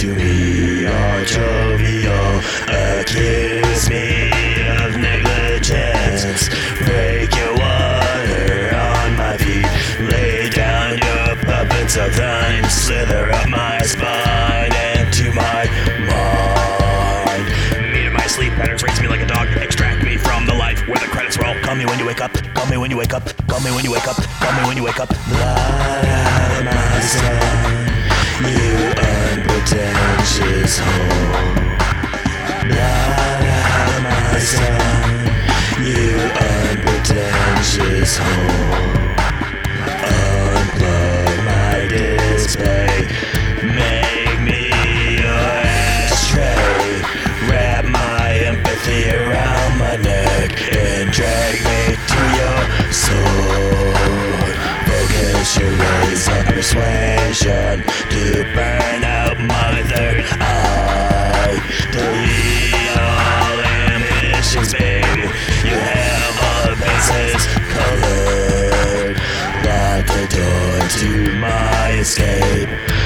to me are jovial. Accuse me of negligence. Break your water on my feet. Lay down your puppets of thine. Slither up my spine and to my mind. Meter my sleep patterns, raise me like a dog. Extract me from the life where the credits roll. Call me when you wake up. Call me when you wake up. Call me when you wake up. Call me when you wake up. Blood out of my sun. Blood out my sun. You unpretentious hoe. Unplug my display. Make me your ashtray. Wrap my empathy around my neck and drag me to your soul. Focus your rays on persuasion to escape.